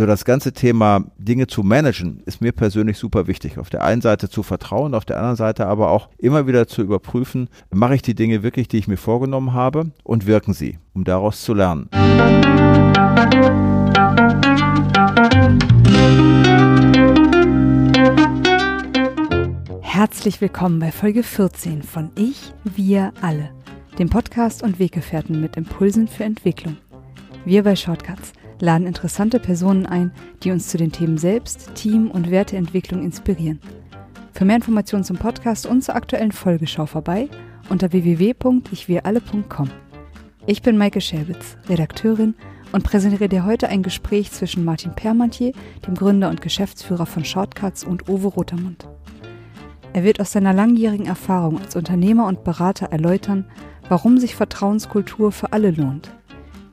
Also das ganze Thema Dinge zu managen ist mir persönlich super wichtig. Auf der einen Seite zu vertrauen, auf der anderen Seite aber auch immer wieder zu überprüfen, mache ich die Dinge wirklich, die ich mir vorgenommen habe und wirken sie, um daraus zu lernen. Herzlich willkommen bei Folge 14 von Ich, Wir, Alle, dem Podcast und Weggefährten mit Impulsen für Entwicklung. Wir bei Shortcuts laden interessante Personen ein, die uns zu den Themen Selbst, Team und Werteentwicklung inspirieren. Für mehr Informationen zum Podcast und zur aktuellen Folge schau vorbei unter www.ichwiralle.com. Ich bin Maike Scherbitz, Redakteurin und präsentiere dir heute ein Gespräch zwischen Martin Permantier, dem Gründer und Geschäftsführer von Shortcuts, und Uwe Rotermund. Er wird aus seiner langjährigen Erfahrung als Unternehmer und Berater erläutern, warum sich Vertrauenskultur für alle lohnt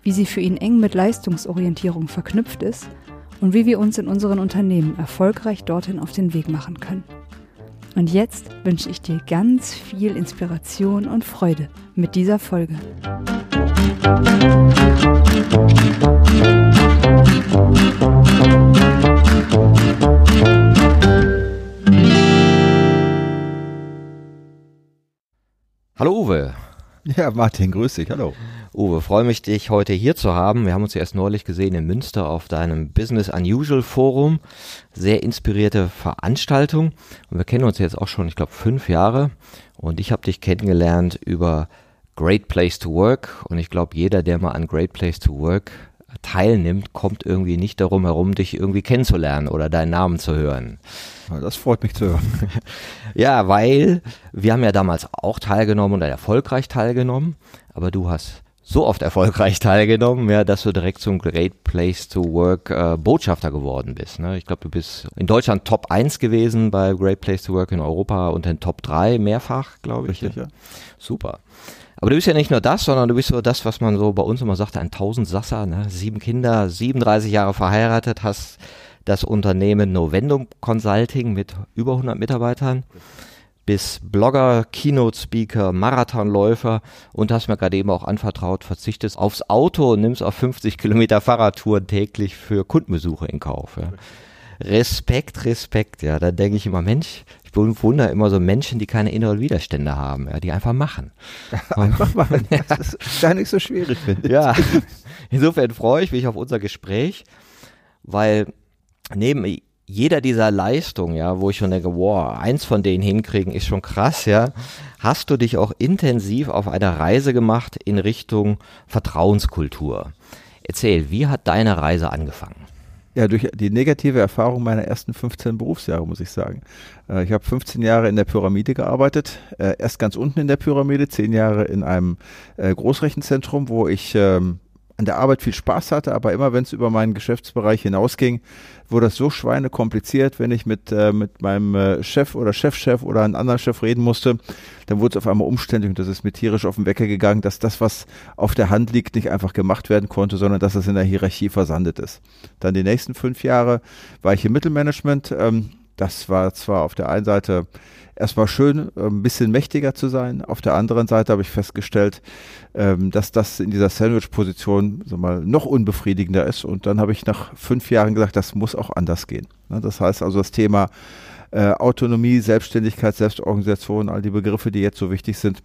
wie sie für ihn eng mit Leistungsorientierung verknüpft ist und wie wir uns in unseren Unternehmen erfolgreich dorthin auf den Weg machen können. Und jetzt wünsche ich dir ganz viel Inspiration und Freude mit dieser Folge. Hallo Uwe. Ja, Martin, grüß dich. Hallo. Uwe, freue mich, dich heute hier zu haben. Wir haben uns ja erst neulich gesehen in Münster auf deinem Business Unusual Forum. Sehr inspirierte Veranstaltung. Und wir kennen uns jetzt auch schon, ich glaube, fünf Jahre. Und ich habe dich kennengelernt über Great Place to Work. Und ich glaube, jeder, der mal an Great Place to Work teilnimmt, kommt irgendwie nicht darum herum, dich irgendwie kennenzulernen oder deinen Namen zu hören. Das freut mich zu hören. ja, weil wir haben ja damals auch teilgenommen und erfolgreich teilgenommen, aber du hast so oft erfolgreich teilgenommen, ja, dass du direkt zum Great Place to Work äh, Botschafter geworden bist. Ne? Ich glaube, du bist in Deutschland Top 1 gewesen bei Great Place to Work in Europa und in Top 3 mehrfach, glaube ich. Richtig, ja. Super. Aber du bist ja nicht nur das, sondern du bist so das, was man so bei uns immer sagt, ein Tausendsasser, ne? sieben Kinder, 37 Jahre verheiratet, hast das Unternehmen Novendum Consulting mit über 100 Mitarbeitern bis Blogger, Keynote-Speaker, Marathonläufer und hast mir gerade eben auch anvertraut, verzichtest aufs Auto und nimmst auf 50 Kilometer Fahrradtouren täglich für Kundenbesuche in Kauf. Ja. Respekt, Respekt, ja. Da denke ich immer, Mensch, ich bewundere immer so Menschen, die keine inneren Widerstände haben, ja, die einfach machen. einfach machen. Das ist gar nicht so schwierig, finde ich. Ja. Insofern freue ich mich auf unser Gespräch, weil neben jeder dieser Leistungen, ja, wo ich schon denke, wow, eins von denen hinkriegen ist schon krass, ja, hast du dich auch intensiv auf eine Reise gemacht in Richtung Vertrauenskultur. Erzähl, wie hat deine Reise angefangen? Ja, durch die negative Erfahrung meiner ersten 15 Berufsjahre, muss ich sagen. Äh, ich habe 15 Jahre in der Pyramide gearbeitet, äh, erst ganz unten in der Pyramide, 10 Jahre in einem äh, Großrechenzentrum, wo ich ähm, an der Arbeit viel Spaß hatte, aber immer wenn es über meinen Geschäftsbereich hinausging, wurde das so schweinekompliziert, wenn ich mit, äh, mit meinem äh, Chef oder Chefchef oder einem anderen Chef reden musste, dann wurde es auf einmal umständlich und das ist mir tierisch auf den Wecker gegangen, dass das, was auf der Hand liegt, nicht einfach gemacht werden konnte, sondern dass es in der Hierarchie versandet ist. Dann die nächsten fünf Jahre war ich im Mittelmanagement. Ähm, das war zwar auf der einen Seite erstmal schön, äh, ein bisschen mächtiger zu sein. Auf der anderen Seite habe ich festgestellt, ähm, dass das in dieser Sandwich-Position noch unbefriedigender ist. Und dann habe ich nach fünf Jahren gesagt, das muss auch anders gehen. Ne, das heißt also das Thema äh, Autonomie, Selbstständigkeit, Selbstorganisation, all die Begriffe, die jetzt so wichtig sind,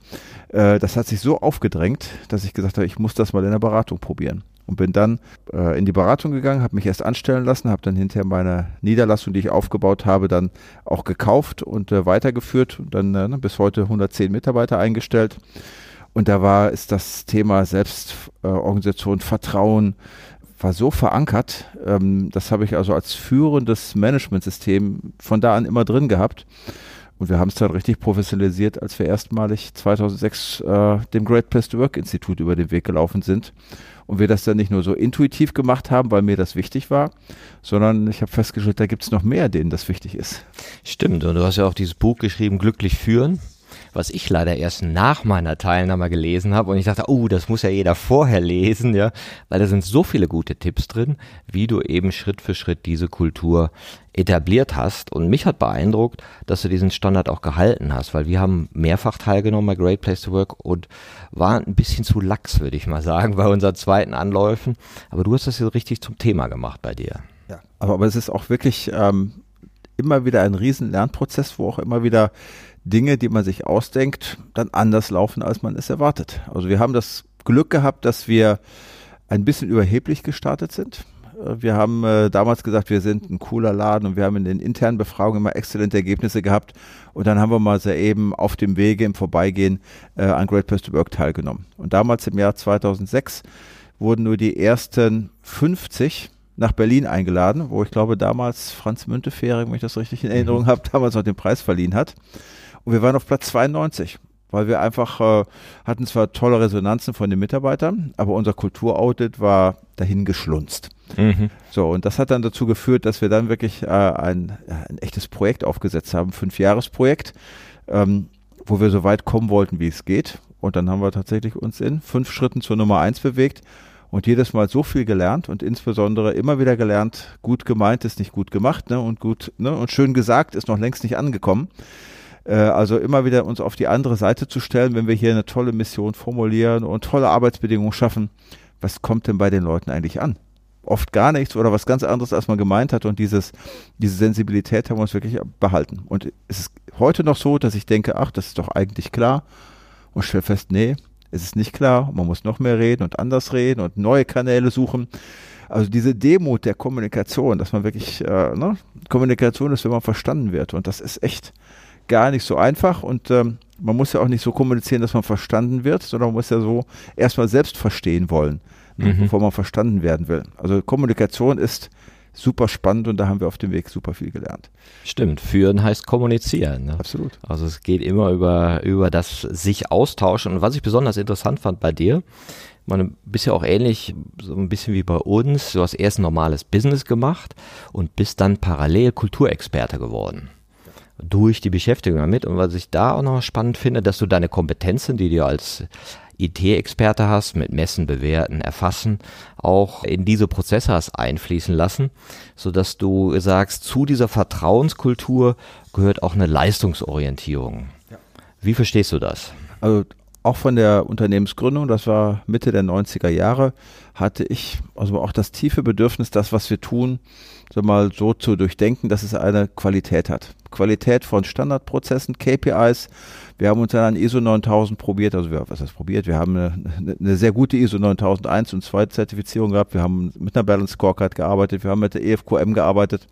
äh, das hat sich so aufgedrängt, dass ich gesagt habe, ich muss das mal in der Beratung probieren und bin dann äh, in die Beratung gegangen, habe mich erst anstellen lassen, habe dann hinterher meine Niederlassung, die ich aufgebaut habe, dann auch gekauft und äh, weitergeführt und dann äh, bis heute 110 Mitarbeiter eingestellt. Und da war ist das Thema Selbstorganisation, Vertrauen war so verankert. Ähm, das habe ich also als führendes Managementsystem von da an immer drin gehabt. Und wir haben es dann richtig professionalisiert, als wir erstmalig 2006 äh, dem Great Place to Work Institut über den Weg gelaufen sind und wir das dann nicht nur so intuitiv gemacht haben, weil mir das wichtig war, sondern ich habe festgestellt, da gibt es noch mehr, denen das wichtig ist. Stimmt, und du hast ja auch dieses Buch geschrieben, Glücklich führen was ich leider erst nach meiner Teilnahme gelesen habe. Und ich dachte, oh, das muss ja jeder vorher lesen, ja, weil da sind so viele gute Tipps drin, wie du eben Schritt für Schritt diese Kultur etabliert hast. Und mich hat beeindruckt, dass du diesen Standard auch gehalten hast, weil wir haben mehrfach teilgenommen bei Great Place to Work und waren ein bisschen zu lax, würde ich mal sagen, bei unseren zweiten Anläufen, aber du hast das jetzt richtig zum Thema gemacht bei dir. Ja, aber, aber es ist auch wirklich ähm, immer wieder ein riesen Lernprozess, wo auch immer wieder Dinge, die man sich ausdenkt, dann anders laufen, als man es erwartet. Also wir haben das Glück gehabt, dass wir ein bisschen überheblich gestartet sind. Äh, wir haben äh, damals gesagt, wir sind ein cooler Laden und wir haben in den internen Befragungen immer exzellente Ergebnisse gehabt. Und dann haben wir mal sehr eben auf dem Wege im Vorbeigehen äh, an Great Place to Work teilgenommen. Und damals im Jahr 2006 wurden nur die ersten 50 nach Berlin eingeladen, wo ich glaube damals Franz Müntefering, wenn ich das richtig in Erinnerung mhm. habe, damals noch den Preis verliehen hat. Und wir waren auf Platz 92, weil wir einfach äh, hatten zwar tolle Resonanzen von den Mitarbeitern, aber unser Kulturaudit war dahin geschlunzt. Mhm. So, und das hat dann dazu geführt, dass wir dann wirklich äh, ein, ein echtes Projekt aufgesetzt haben, Fünfjahresprojekt, ähm, wo wir so weit kommen wollten, wie es geht. Und dann haben wir tatsächlich uns in fünf Schritten zur Nummer eins bewegt und jedes Mal so viel gelernt und insbesondere immer wieder gelernt, gut gemeint ist nicht gut gemacht ne, und gut ne, und schön gesagt ist noch längst nicht angekommen. Äh, also immer wieder uns auf die andere Seite zu stellen, wenn wir hier eine tolle Mission formulieren und tolle Arbeitsbedingungen schaffen. Was kommt denn bei den Leuten eigentlich an? Oft gar nichts oder was ganz anderes, als man gemeint hat. Und dieses, diese Sensibilität haben wir uns wirklich behalten. Und es ist heute noch so, dass ich denke, ach, das ist doch eigentlich klar. Und stelle fest, nee, es ist nicht klar, man muss noch mehr reden und anders reden und neue Kanäle suchen. Also diese Demut der Kommunikation, dass man wirklich, äh, ne, Kommunikation ist, wenn man verstanden wird. Und das ist echt gar nicht so einfach. Und ähm, man muss ja auch nicht so kommunizieren, dass man verstanden wird, sondern man muss ja so erstmal selbst verstehen wollen, ne, mhm. bevor man verstanden werden will. Also Kommunikation ist super spannend und da haben wir auf dem Weg super viel gelernt. Stimmt, führen heißt kommunizieren. Ne? Absolut. Also es geht immer über, über das sich austauschen. Und was ich besonders interessant fand bei dir, man bist ja auch ähnlich, so ein bisschen wie bei uns. Du hast erst ein normales Business gemacht und bist dann parallel Kulturexperte geworden. Durch die Beschäftigung damit. Und was ich da auch noch spannend finde, dass du deine Kompetenzen, die du als IT-Experte hast, mit Messen, Bewerten, Erfassen, auch in diese Prozesse hast einfließen lassen, so dass du sagst, zu dieser Vertrauenskultur gehört auch eine Leistungsorientierung. Ja. Wie verstehst du das? Also auch von der Unternehmensgründung, das war Mitte der 90er Jahre, hatte ich also auch das tiefe Bedürfnis, das, was wir tun, so mal so zu durchdenken, dass es eine Qualität hat. Qualität von Standardprozessen, KPIs. Wir haben uns an ISO 9000 probiert, also wir, was heißt probiert? Wir haben eine, eine sehr gute ISO 9001 und 2 Zertifizierung gehabt. Wir haben mit einer Balance Scorecard gearbeitet. Wir haben mit der EFQM gearbeitet.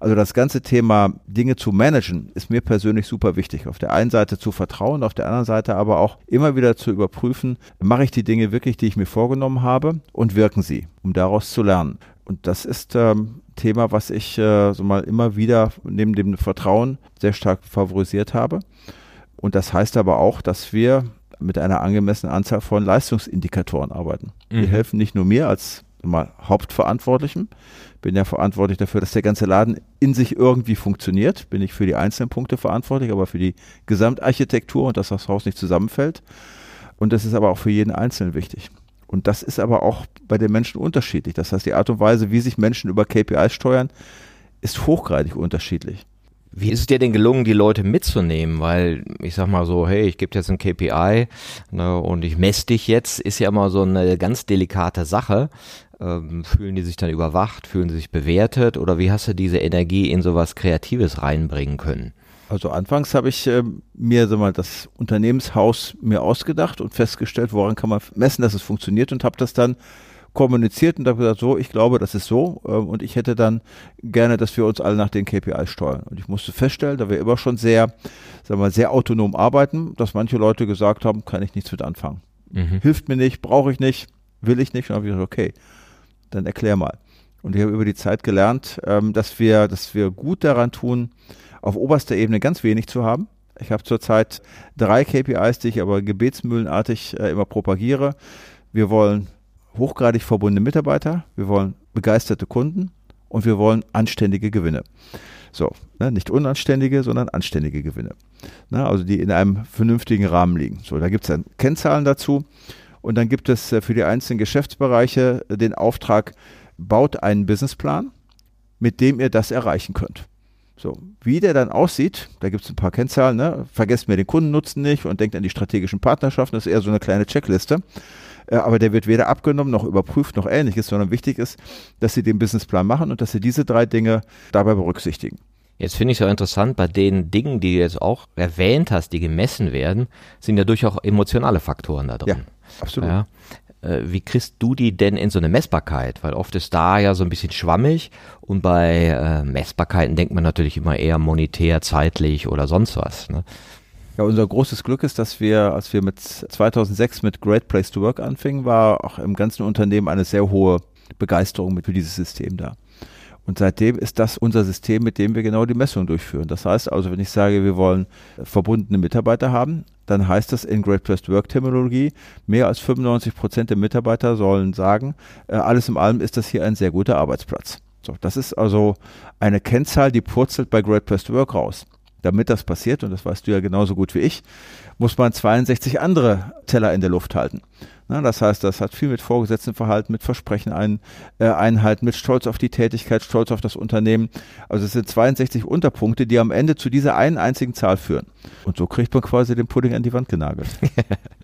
Also das ganze Thema Dinge zu managen ist mir persönlich super wichtig. Auf der einen Seite zu vertrauen, auf der anderen Seite aber auch immer wieder zu überprüfen, mache ich die Dinge wirklich, die ich mir vorgenommen habe und wirken sie, um daraus zu lernen. Und das ist ähm, Thema, was ich äh, so mal immer wieder neben dem Vertrauen sehr stark favorisiert habe. Und das heißt aber auch, dass wir mit einer angemessenen Anzahl von Leistungsindikatoren arbeiten. Mhm. Die helfen nicht nur mir als mal Hauptverantwortlichen, bin ja verantwortlich dafür, dass der ganze Laden in sich irgendwie funktioniert. Bin ich für die einzelnen Punkte verantwortlich, aber für die Gesamtarchitektur und dass das Haus nicht zusammenfällt. Und das ist aber auch für jeden Einzelnen wichtig. Und das ist aber auch bei den Menschen unterschiedlich. Das heißt, die Art und Weise, wie sich Menschen über KPIs steuern, ist hochgradig unterschiedlich. Wie ist es dir denn gelungen, die Leute mitzunehmen? Weil ich sag mal so, hey, ich gebe jetzt ein KPI ne, und ich messe dich jetzt, ist ja immer so eine ganz delikate Sache. Ähm, fühlen die sich dann überwacht, fühlen sie sich bewertet oder wie hast du diese Energie in sowas Kreatives reinbringen können? Also anfangs habe ich äh, mir so mal das Unternehmenshaus mir ausgedacht und festgestellt, woran kann man messen, dass es funktioniert und habe das dann kommuniziert und habe gesagt, so, ich glaube, das ist so äh, und ich hätte dann gerne, dass wir uns alle nach den KPIs steuern. Und ich musste feststellen, da wir immer schon sehr, sagen wir mal, sehr autonom arbeiten, dass manche Leute gesagt haben, kann ich nichts mit anfangen. Mhm. Hilft mir nicht, brauche ich nicht, will ich nicht. Und habe ich gesagt, okay, dann erklär mal. Und ich habe über die Zeit gelernt, ähm, dass wir, dass wir gut daran tun, auf oberster Ebene ganz wenig zu haben. Ich habe zurzeit drei KPIs, die ich aber gebetsmühlenartig äh, immer propagiere. Wir wollen hochgradig verbundene Mitarbeiter, wir wollen begeisterte Kunden und wir wollen anständige Gewinne. So, ne, nicht unanständige, sondern anständige Gewinne. Ne, also die in einem vernünftigen Rahmen liegen. So, da gibt es dann Kennzahlen dazu. Und dann gibt es äh, für die einzelnen Geschäftsbereiche den Auftrag, baut einen Businessplan, mit dem ihr das erreichen könnt. So, wie der dann aussieht, da gibt es ein paar Kennzahlen, ne? vergesst mir den Kundennutzen nicht und denkt an die strategischen Partnerschaften, das ist eher so eine kleine Checkliste. Äh, aber der wird weder abgenommen noch überprüft noch ähnliches, sondern wichtig ist, dass Sie den Businessplan machen und dass Sie diese drei Dinge dabei berücksichtigen. Jetzt finde ich es ja interessant, bei den Dingen, die du jetzt auch erwähnt hast, die gemessen werden, sind ja durchaus emotionale Faktoren da drin. Ja, absolut. Ja. Äh, wie kriegst du die denn in so eine Messbarkeit? Weil oft ist da ja so ein bisschen schwammig und bei äh, Messbarkeiten denkt man natürlich immer eher monetär, zeitlich oder sonst was. Ne? Ja, unser großes Glück ist, dass wir, als wir mit 2006 mit Great Place to Work anfingen, war auch im ganzen Unternehmen eine sehr hohe Begeisterung für dieses System da. Und seitdem ist das unser System, mit dem wir genau die Messung durchführen. Das heißt also, wenn ich sage, wir wollen verbundene Mitarbeiter haben, dann heißt das in Great Place Work Terminologie, mehr als 95 Prozent der Mitarbeiter sollen sagen, äh, alles in allem ist das hier ein sehr guter Arbeitsplatz. So, das ist also eine Kennzahl, die purzelt bei Great Place Work raus. Damit das passiert, und das weißt du ja genauso gut wie ich, muss man 62 andere Teller in der Luft halten. Na, das heißt, das hat viel mit Vorgesetztenverhalten, mit Versprechen ein, äh, einhalten, mit Stolz auf die Tätigkeit, Stolz auf das Unternehmen. Also es sind 62 Unterpunkte, die am Ende zu dieser einen einzigen Zahl führen. Und so kriegt man quasi den Pudding an die Wand genagelt.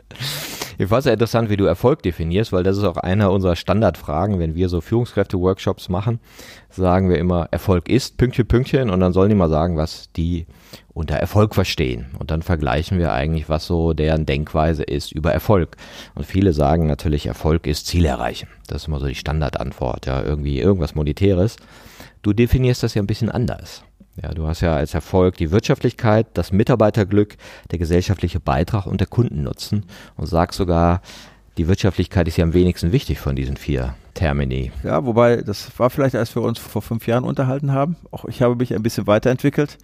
Ich fand es ja interessant, wie du Erfolg definierst, weil das ist auch einer unserer Standardfragen, wenn wir so Führungskräfte-Workshops machen, sagen wir immer, Erfolg ist Pünktchen, Pünktchen und dann sollen die mal sagen, was die unter Erfolg verstehen. Und dann vergleichen wir eigentlich, was so deren Denkweise ist über Erfolg. Und viele sagen natürlich, Erfolg ist Ziel erreichen. Das ist immer so die Standardantwort, ja, irgendwie irgendwas Monetäres. Du definierst das ja ein bisschen anders. Ja, du hast ja als Erfolg die Wirtschaftlichkeit, das Mitarbeiterglück, der gesellschaftliche Beitrag und der Kundennutzen und sagst sogar, die Wirtschaftlichkeit ist ja am wenigsten wichtig von diesen vier Termini. Ja, wobei, das war vielleicht, als wir uns vor fünf Jahren unterhalten haben. Auch ich habe mich ein bisschen weiterentwickelt.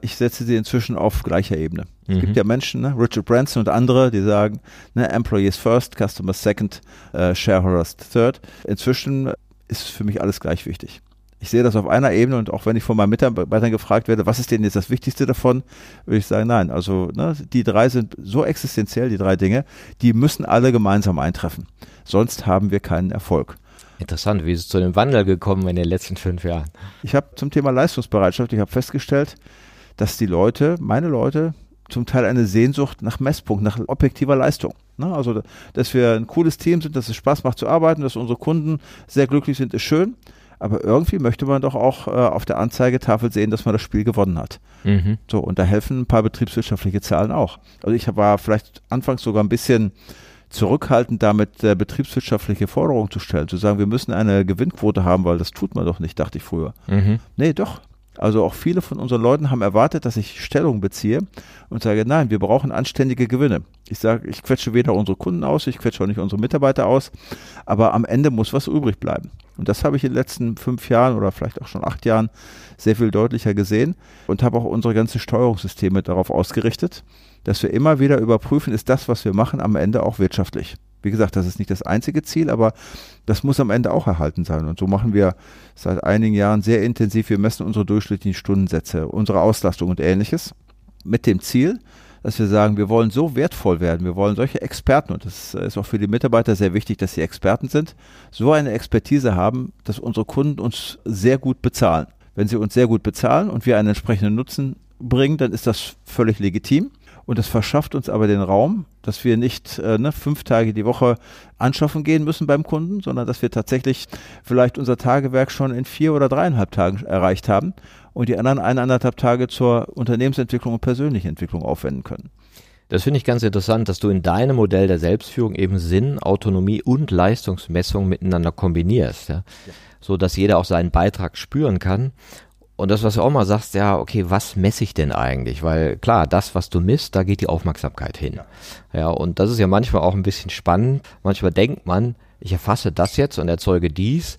Ich setze sie inzwischen auf gleicher Ebene. Mhm. Es gibt mhm. ja Menschen, ne, Richard Branson und andere, die sagen, ne, Employees first, Customers second, uh, Shareholders third. Inzwischen ist für mich alles gleich wichtig ich sehe das auf einer Ebene und auch wenn ich von meinen Mitarbeitern gefragt werde, was ist denn jetzt das Wichtigste davon, würde ich sagen, nein. Also ne, die drei sind so existenziell, die drei Dinge, die müssen alle gemeinsam eintreffen. Sonst haben wir keinen Erfolg. Interessant, wie ist es zu dem Wandel gekommen in den letzten fünf Jahren? Ich habe zum Thema Leistungsbereitschaft, ich habe festgestellt, dass die Leute, meine Leute, zum Teil eine Sehnsucht nach Messpunkt, nach objektiver Leistung. Ne? Also, dass wir ein cooles Team sind, dass es Spaß macht zu arbeiten, dass unsere Kunden sehr glücklich sind, ist schön aber irgendwie möchte man doch auch äh, auf der Anzeigetafel sehen, dass man das Spiel gewonnen hat. Mhm. So, und da helfen ein paar betriebswirtschaftliche Zahlen auch. Also ich war vielleicht anfangs sogar ein bisschen zurückhaltend damit, äh, betriebswirtschaftliche Forderungen zu stellen, zu sagen, wir müssen eine Gewinnquote haben, weil das tut man doch nicht, dachte ich früher. Mhm. Nee, doch. Also auch viele von unseren Leuten haben erwartet, dass ich Stellung beziehe und sage, nein, wir brauchen anständige Gewinne. Ich sage, ich quetsche weder unsere Kunden aus, ich quetsche auch nicht unsere Mitarbeiter aus, aber am Ende muss was übrig bleiben. Und das habe ich in den letzten fünf Jahren oder vielleicht auch schon acht Jahren sehr viel deutlicher gesehen und habe auch unsere ganzen Steuerungssysteme darauf ausgerichtet, dass wir immer wieder überprüfen, ist das, was wir machen, am Ende auch wirtschaftlich. Wie gesagt, das ist nicht das einzige Ziel, aber das muss am Ende auch erhalten sein. Und so machen wir seit einigen Jahren sehr intensiv. Wir messen unsere durchschnittlichen Stundensätze, unsere Auslastung und ähnliches mit dem Ziel, dass wir sagen, wir wollen so wertvoll werden, wir wollen solche Experten, und das ist auch für die Mitarbeiter sehr wichtig, dass sie Experten sind, so eine Expertise haben, dass unsere Kunden uns sehr gut bezahlen. Wenn sie uns sehr gut bezahlen und wir einen entsprechenden Nutzen bringen, dann ist das völlig legitim. Und das verschafft uns aber den Raum, dass wir nicht äh, ne, fünf Tage die Woche anschaffen gehen müssen beim Kunden, sondern dass wir tatsächlich vielleicht unser Tagewerk schon in vier oder dreieinhalb Tagen erreicht haben und die anderen eineinhalb Tage zur Unternehmensentwicklung und persönlichen Entwicklung aufwenden können. Das finde ich ganz interessant, dass du in deinem Modell der Selbstführung eben Sinn, Autonomie und Leistungsmessung miteinander kombinierst, ja? ja. so dass jeder auch seinen Beitrag spüren kann und das, was du auch mal sagst, ja, okay, was messe ich denn eigentlich? Weil klar, das, was du misst, da geht die Aufmerksamkeit hin. Ja. ja, und das ist ja manchmal auch ein bisschen spannend. Manchmal denkt man, ich erfasse das jetzt und erzeuge dies,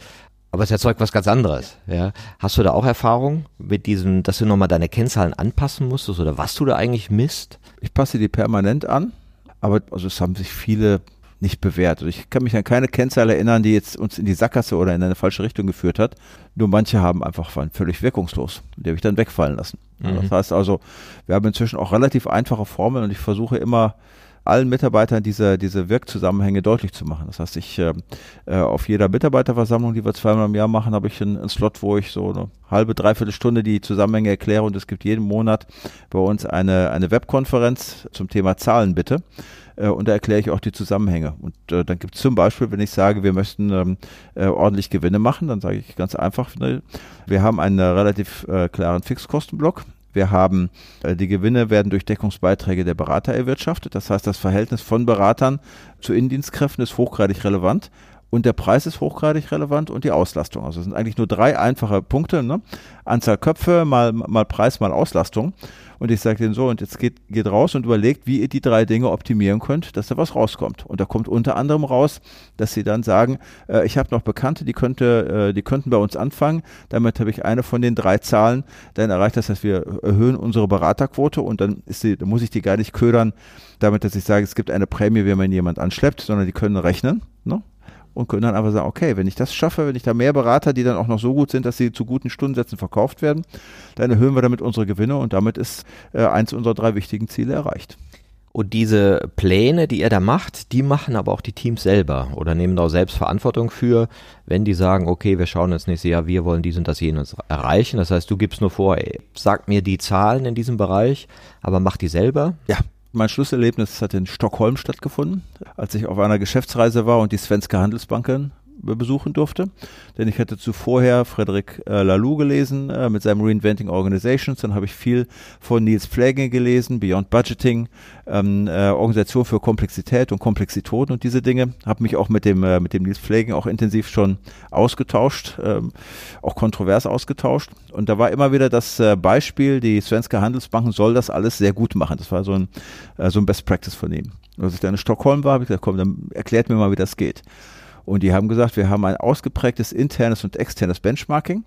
aber es erzeugt was ganz anderes. Ja. Hast du da auch Erfahrung mit diesem, dass du nochmal deine Kennzahlen anpassen musstest oder was du da eigentlich misst? Ich passe die permanent an, aber also es haben sich viele nicht bewährt. Also ich kann mich an keine Kennzahl erinnern, die jetzt uns in die Sackgasse oder in eine falsche Richtung geführt hat. Nur manche haben einfach waren völlig wirkungslos. Die habe ich dann wegfallen lassen. Mhm. Das heißt also, wir haben inzwischen auch relativ einfache Formeln und ich versuche immer allen Mitarbeitern diese, diese Wirkzusammenhänge deutlich zu machen. Das heißt, ich äh, äh, auf jeder Mitarbeiterversammlung, die wir zweimal im Jahr machen, habe ich einen, einen Slot, wo ich so eine halbe, dreiviertel Stunde die Zusammenhänge erkläre und es gibt jeden Monat bei uns eine, eine Webkonferenz zum Thema Zahlen bitte äh, und da erkläre ich auch die Zusammenhänge. Und äh, dann gibt es zum Beispiel, wenn ich sage, wir möchten ähm, äh, ordentlich Gewinne machen, dann sage ich ganz einfach, ne, wir haben einen relativ äh, klaren Fixkostenblock. Wir haben, äh, die Gewinne werden durch Deckungsbeiträge der Berater erwirtschaftet. Das heißt, das Verhältnis von Beratern zu Innendienstkräften ist hochgradig relevant und der Preis ist hochgradig relevant und die Auslastung. Also es sind eigentlich nur drei einfache Punkte. Ne? Anzahl Köpfe mal, mal Preis mal Auslastung. Und ich sage denen so, und jetzt geht, geht raus und überlegt, wie ihr die drei Dinge optimieren könnt, dass da was rauskommt. Und da kommt unter anderem raus, dass sie dann sagen, äh, ich habe noch Bekannte, die könnte, äh, die könnten bei uns anfangen. Damit habe ich eine von den drei Zahlen dann erreicht. Das heißt, wir erhöhen unsere Beraterquote und dann ist die, dann muss ich die gar nicht ködern, damit, dass ich sage, es gibt eine Prämie, wenn man jemand anschleppt, sondern die können rechnen. Ne? Und können dann einfach sagen, okay, wenn ich das schaffe, wenn ich da mehr Berater, die dann auch noch so gut sind, dass sie zu guten Stundensätzen verkauft werden, dann erhöhen wir damit unsere Gewinne und damit ist äh, eins unserer drei wichtigen Ziele erreicht. Und diese Pläne, die ihr da macht, die machen aber auch die Teams selber oder nehmen da auch selbst Verantwortung für, wenn die sagen, okay, wir schauen jetzt nächstes Jahr, wir wollen dies und das jenes erreichen. Das heißt, du gibst nur vor, ey, sag mir die Zahlen in diesem Bereich, aber mach die selber. Ja, mein Schlusserlebnis hat in Stockholm stattgefunden, als ich auf einer Geschäftsreise war und die Svenska Handelsbanken besuchen durfte. Denn ich hatte zuvorher Frederic äh, Laloux gelesen äh, mit seinem Reinventing Organizations. Dann habe ich viel von Nils Pflegge gelesen, Beyond Budgeting, ähm, äh, Organisation für Komplexität und Komplexitoden und diese Dinge. Habe mich auch mit dem, äh, mit dem Nils Pflegen auch intensiv schon ausgetauscht, ähm, auch kontrovers ausgetauscht. Und da war immer wieder das äh, Beispiel, die Svenska Handelsbanken soll das alles sehr gut machen. Das war so ein, äh, so ein Best Practice von ihm. Als ich dann in Stockholm war, habe ich gesagt, komm, dann erklärt mir mal, wie das geht. Und die haben gesagt, wir haben ein ausgeprägtes internes und externes Benchmarking.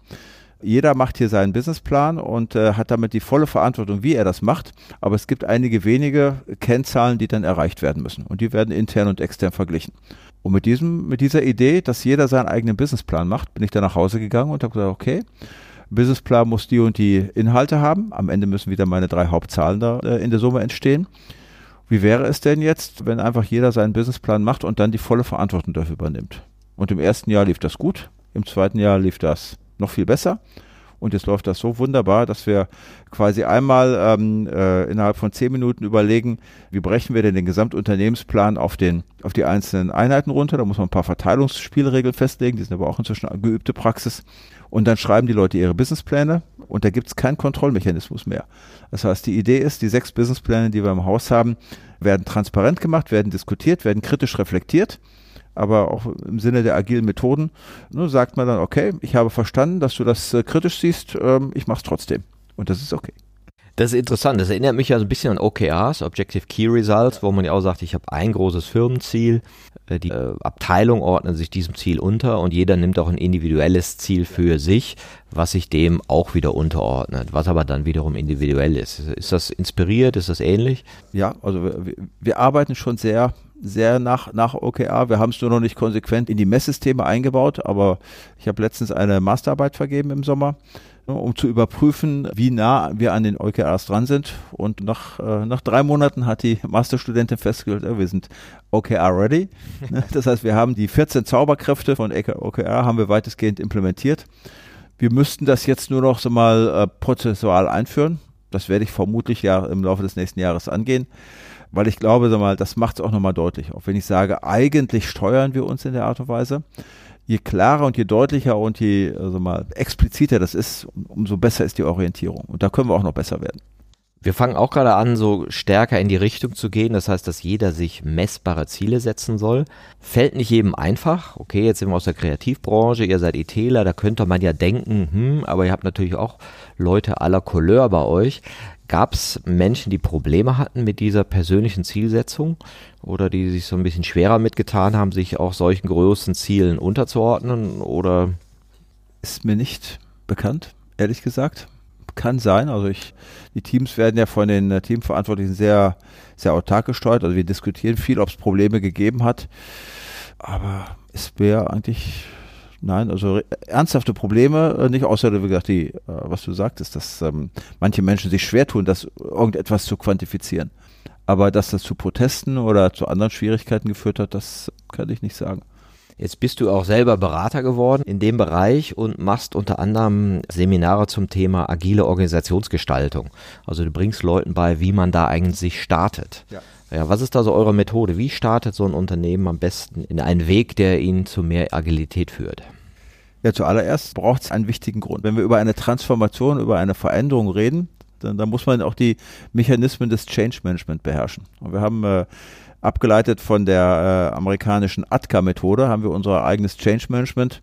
Jeder macht hier seinen Businessplan und äh, hat damit die volle Verantwortung, wie er das macht. Aber es gibt einige wenige Kennzahlen, die dann erreicht werden müssen. Und die werden intern und extern verglichen. Und mit diesem, mit dieser Idee, dass jeder seinen eigenen Businessplan macht, bin ich dann nach Hause gegangen und habe gesagt, okay, Businessplan muss die und die Inhalte haben. Am Ende müssen wieder meine drei Hauptzahlen da äh, in der Summe entstehen. Wie wäre es denn jetzt, wenn einfach jeder seinen Businessplan macht und dann die volle Verantwortung dafür übernimmt? Und im ersten Jahr lief das gut, im zweiten Jahr lief das noch viel besser. Und jetzt läuft das so wunderbar, dass wir quasi einmal ähm, äh, innerhalb von zehn Minuten überlegen, wie brechen wir denn den Gesamtunternehmensplan auf, den, auf die einzelnen Einheiten runter. Da muss man ein paar Verteilungsspielregeln festlegen, die sind aber auch inzwischen geübte Praxis. Und dann schreiben die Leute ihre Businesspläne und da gibt es keinen Kontrollmechanismus mehr. Das heißt, die Idee ist, die sechs Businesspläne, die wir im Haus haben, werden transparent gemacht, werden diskutiert, werden kritisch reflektiert. Aber auch im Sinne der agilen Methoden ne, sagt man dann, okay, ich habe verstanden, dass du das äh, kritisch siehst, ähm, ich mache es trotzdem. Und das ist okay. Das ist interessant. Das erinnert mich ja so ein bisschen an OKRs, Objective Key Results, wo man ja auch sagt, ich habe ein großes Firmenziel, äh, die äh, Abteilung ordnet sich diesem Ziel unter und jeder nimmt auch ein individuelles Ziel für sich, was sich dem auch wieder unterordnet, was aber dann wiederum individuell ist. Ist das inspiriert? Ist das ähnlich? Ja, also wir, wir arbeiten schon sehr sehr nach, nach OKR. Wir haben es nur noch nicht konsequent in die Messsysteme eingebaut, aber ich habe letztens eine Masterarbeit vergeben im Sommer um zu überprüfen, wie nah wir an den OKRs dran sind. Und nach, äh, nach drei Monaten hat die Masterstudentin festgestellt, wir sind OKR ready. das heißt, wir haben die 14 Zauberkräfte von OKR haben wir weitestgehend implementiert. Wir müssten das jetzt nur noch so mal äh, prozessual einführen. Das werde ich vermutlich ja im Laufe des nächsten Jahres angehen, weil ich glaube, sag mal, das macht es auch nochmal deutlich. Auch wenn ich sage, eigentlich steuern wir uns in der Art und Weise je klarer und je deutlicher und je also mal expliziter das ist, umso besser ist die Orientierung. Und da können wir auch noch besser werden. Wir fangen auch gerade an, so stärker in die Richtung zu gehen. Das heißt, dass jeder sich messbare Ziele setzen soll. Fällt nicht jedem einfach. Okay, jetzt sind wir aus der Kreativbranche, ihr seid ITler, da könnte man ja denken, hm, aber ihr habt natürlich auch Leute aller Couleur bei euch. Gab es Menschen, die Probleme hatten mit dieser persönlichen Zielsetzung oder die sich so ein bisschen schwerer mitgetan haben, sich auch solchen großen Zielen unterzuordnen? Oder ist mir nicht bekannt, ehrlich gesagt. Kann sein. Also ich, die Teams werden ja von den äh, Teamverantwortlichen sehr, sehr autark gesteuert. Also wir diskutieren viel, ob es Probleme gegeben hat. Aber es wäre eigentlich Nein, also ernsthafte Probleme äh, nicht, außer wie gesagt, die, äh, was du sagtest, dass ähm, manche Menschen sich schwer tun, das irgendetwas zu quantifizieren. Aber dass das zu Protesten oder zu anderen Schwierigkeiten geführt hat, das kann ich nicht sagen. Jetzt bist du auch selber Berater geworden in dem Bereich und machst unter anderem Seminare zum Thema agile Organisationsgestaltung. Also du bringst Leuten bei, wie man da eigentlich startet. Ja. Ja, was ist da so eure Methode? Wie startet so ein Unternehmen am besten in einen Weg, der ihn zu mehr Agilität führt? Ja, zuallererst braucht es einen wichtigen Grund. Wenn wir über eine Transformation, über eine Veränderung reden, dann, dann muss man auch die Mechanismen des Change Management beherrschen. Und wir haben äh, abgeleitet von der äh, amerikanischen ATKA-Methode, haben wir unser eigenes Change Management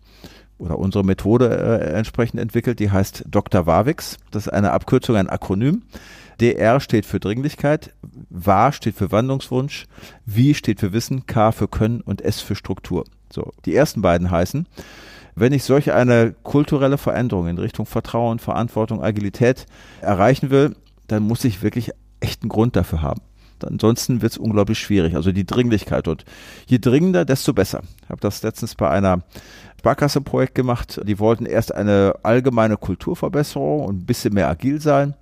oder unsere Methode äh, entsprechend entwickelt, die heißt Dr. Wavix. Das ist eine Abkürzung, ein Akronym. DR steht für Dringlichkeit, WA steht für Wandlungswunsch, W steht für Wissen, K für Können und S für Struktur. So, die ersten beiden heißen, wenn ich solch eine kulturelle Veränderung in Richtung Vertrauen, Verantwortung, Agilität erreichen will, dann muss ich wirklich echten Grund dafür haben. Ansonsten wird es unglaublich schwierig. Also die Dringlichkeit. Und je dringender, desto besser. Ich habe das letztens bei einer Sparkasse-Projekt gemacht. Die wollten erst eine allgemeine Kulturverbesserung und ein bisschen mehr agil sein.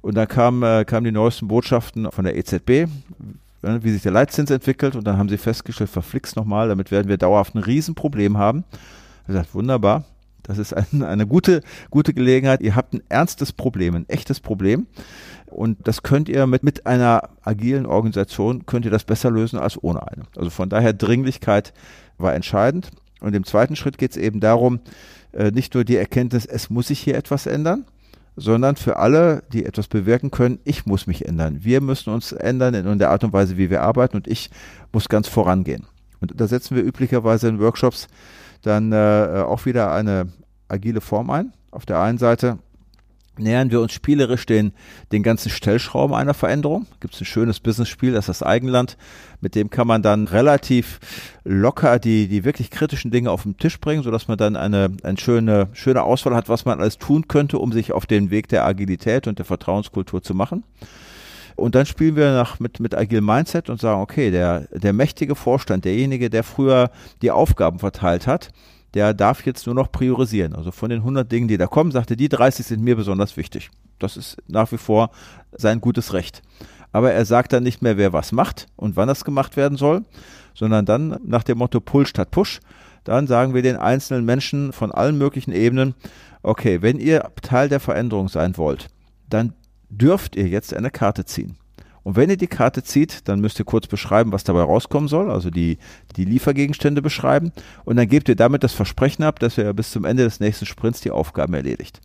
Und dann kamen äh, kamen die neuesten Botschaften von der EZB, äh, wie sich der Leitzins entwickelt. Und dann haben sie festgestellt, verflixt nochmal, damit werden wir dauerhaft ein Riesenproblem haben. Ich gesagt, wunderbar. Das ist ein, eine gute, gute Gelegenheit. Ihr habt ein ernstes Problem, ein echtes Problem. Und das könnt ihr mit, mit einer agilen Organisation, könnt ihr das besser lösen als ohne eine. Also von daher Dringlichkeit war entscheidend. Und im zweiten Schritt geht es eben darum, äh, nicht nur die Erkenntnis, es muss sich hier etwas ändern, sondern für alle, die etwas bewirken können, ich muss mich ändern. Wir müssen uns ändern in der Art und Weise, wie wir arbeiten und ich muss ganz vorangehen. Und da setzen wir üblicherweise in Workshops dann äh, auch wieder eine agile Form ein. Auf der einen Seite nähern wir uns spielerisch den, den ganzen Stellschrauben einer Veränderung. Gibt es ein schönes Business-Spiel, das ist das Eigenland. Mit dem kann man dann relativ locker die, die wirklich kritischen Dinge auf den Tisch bringen, sodass man dann eine, eine schöne, schöne Auswahl hat, was man alles tun könnte, um sich auf den Weg der Agilität und der Vertrauenskultur zu machen. Und dann spielen wir nach, mit, mit Agile Mindset und sagen, okay, der, der mächtige Vorstand, derjenige, der früher die Aufgaben verteilt hat, der darf jetzt nur noch priorisieren. Also von den 100 Dingen, die da kommen, sagte, die 30 sind mir besonders wichtig. Das ist nach wie vor sein gutes Recht. Aber er sagt dann nicht mehr, wer was macht und wann das gemacht werden soll, sondern dann nach dem Motto Pull statt Push. Dann sagen wir den einzelnen Menschen von allen möglichen Ebenen, okay, wenn ihr Teil der Veränderung sein wollt, dann dürft ihr jetzt eine Karte ziehen. Und wenn ihr die Karte zieht, dann müsst ihr kurz beschreiben, was dabei rauskommen soll, also die, die Liefergegenstände beschreiben. Und dann gebt ihr damit das Versprechen ab, dass ihr bis zum Ende des nächsten Sprints die Aufgaben erledigt.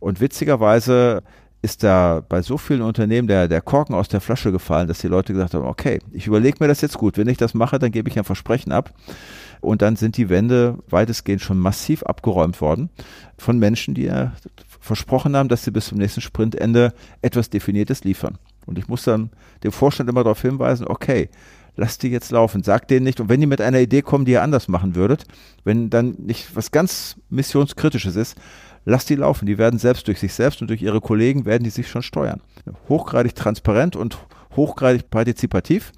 Und witzigerweise ist da bei so vielen Unternehmen der, der Korken aus der Flasche gefallen, dass die Leute gesagt haben, okay, ich überlege mir das jetzt gut. Wenn ich das mache, dann gebe ich ein Versprechen ab. Und dann sind die Wände weitestgehend schon massiv abgeräumt worden von Menschen, die ja versprochen haben, dass sie bis zum nächsten Sprintende etwas Definiertes liefern. Und ich muss dann dem Vorstand immer darauf hinweisen, okay, lasst die jetzt laufen, sagt denen nicht. Und wenn die mit einer Idee kommen, die ihr anders machen würdet, wenn dann nicht was ganz missionskritisches ist, lasst die laufen. Die werden selbst durch sich selbst und durch ihre Kollegen werden die sich schon steuern. Hochgradig transparent und hochgradig partizipativ.